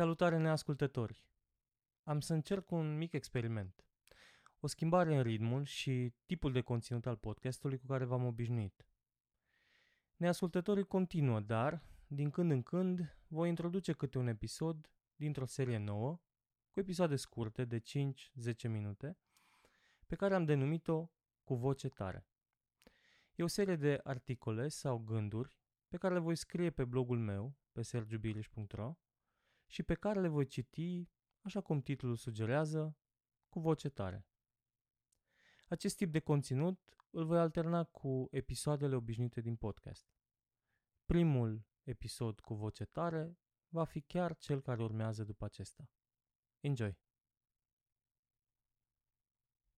Salutare neascultători! Am să încerc un mic experiment. O schimbare în ritmul și tipul de conținut al podcastului cu care v-am obișnuit. Neascultătorii continuă, dar, din când în când, voi introduce câte un episod dintr-o serie nouă, cu episoade scurte de 5-10 minute, pe care am denumit-o cu voce tare. E o serie de articole sau gânduri pe care le voi scrie pe blogul meu, pe sergiubiliș.ro, și pe care le voi citi, așa cum titlul sugerează, cu voce tare. Acest tip de conținut îl voi alterna cu episoadele obișnuite din podcast. Primul episod cu voce tare va fi chiar cel care urmează după acesta. Enjoy!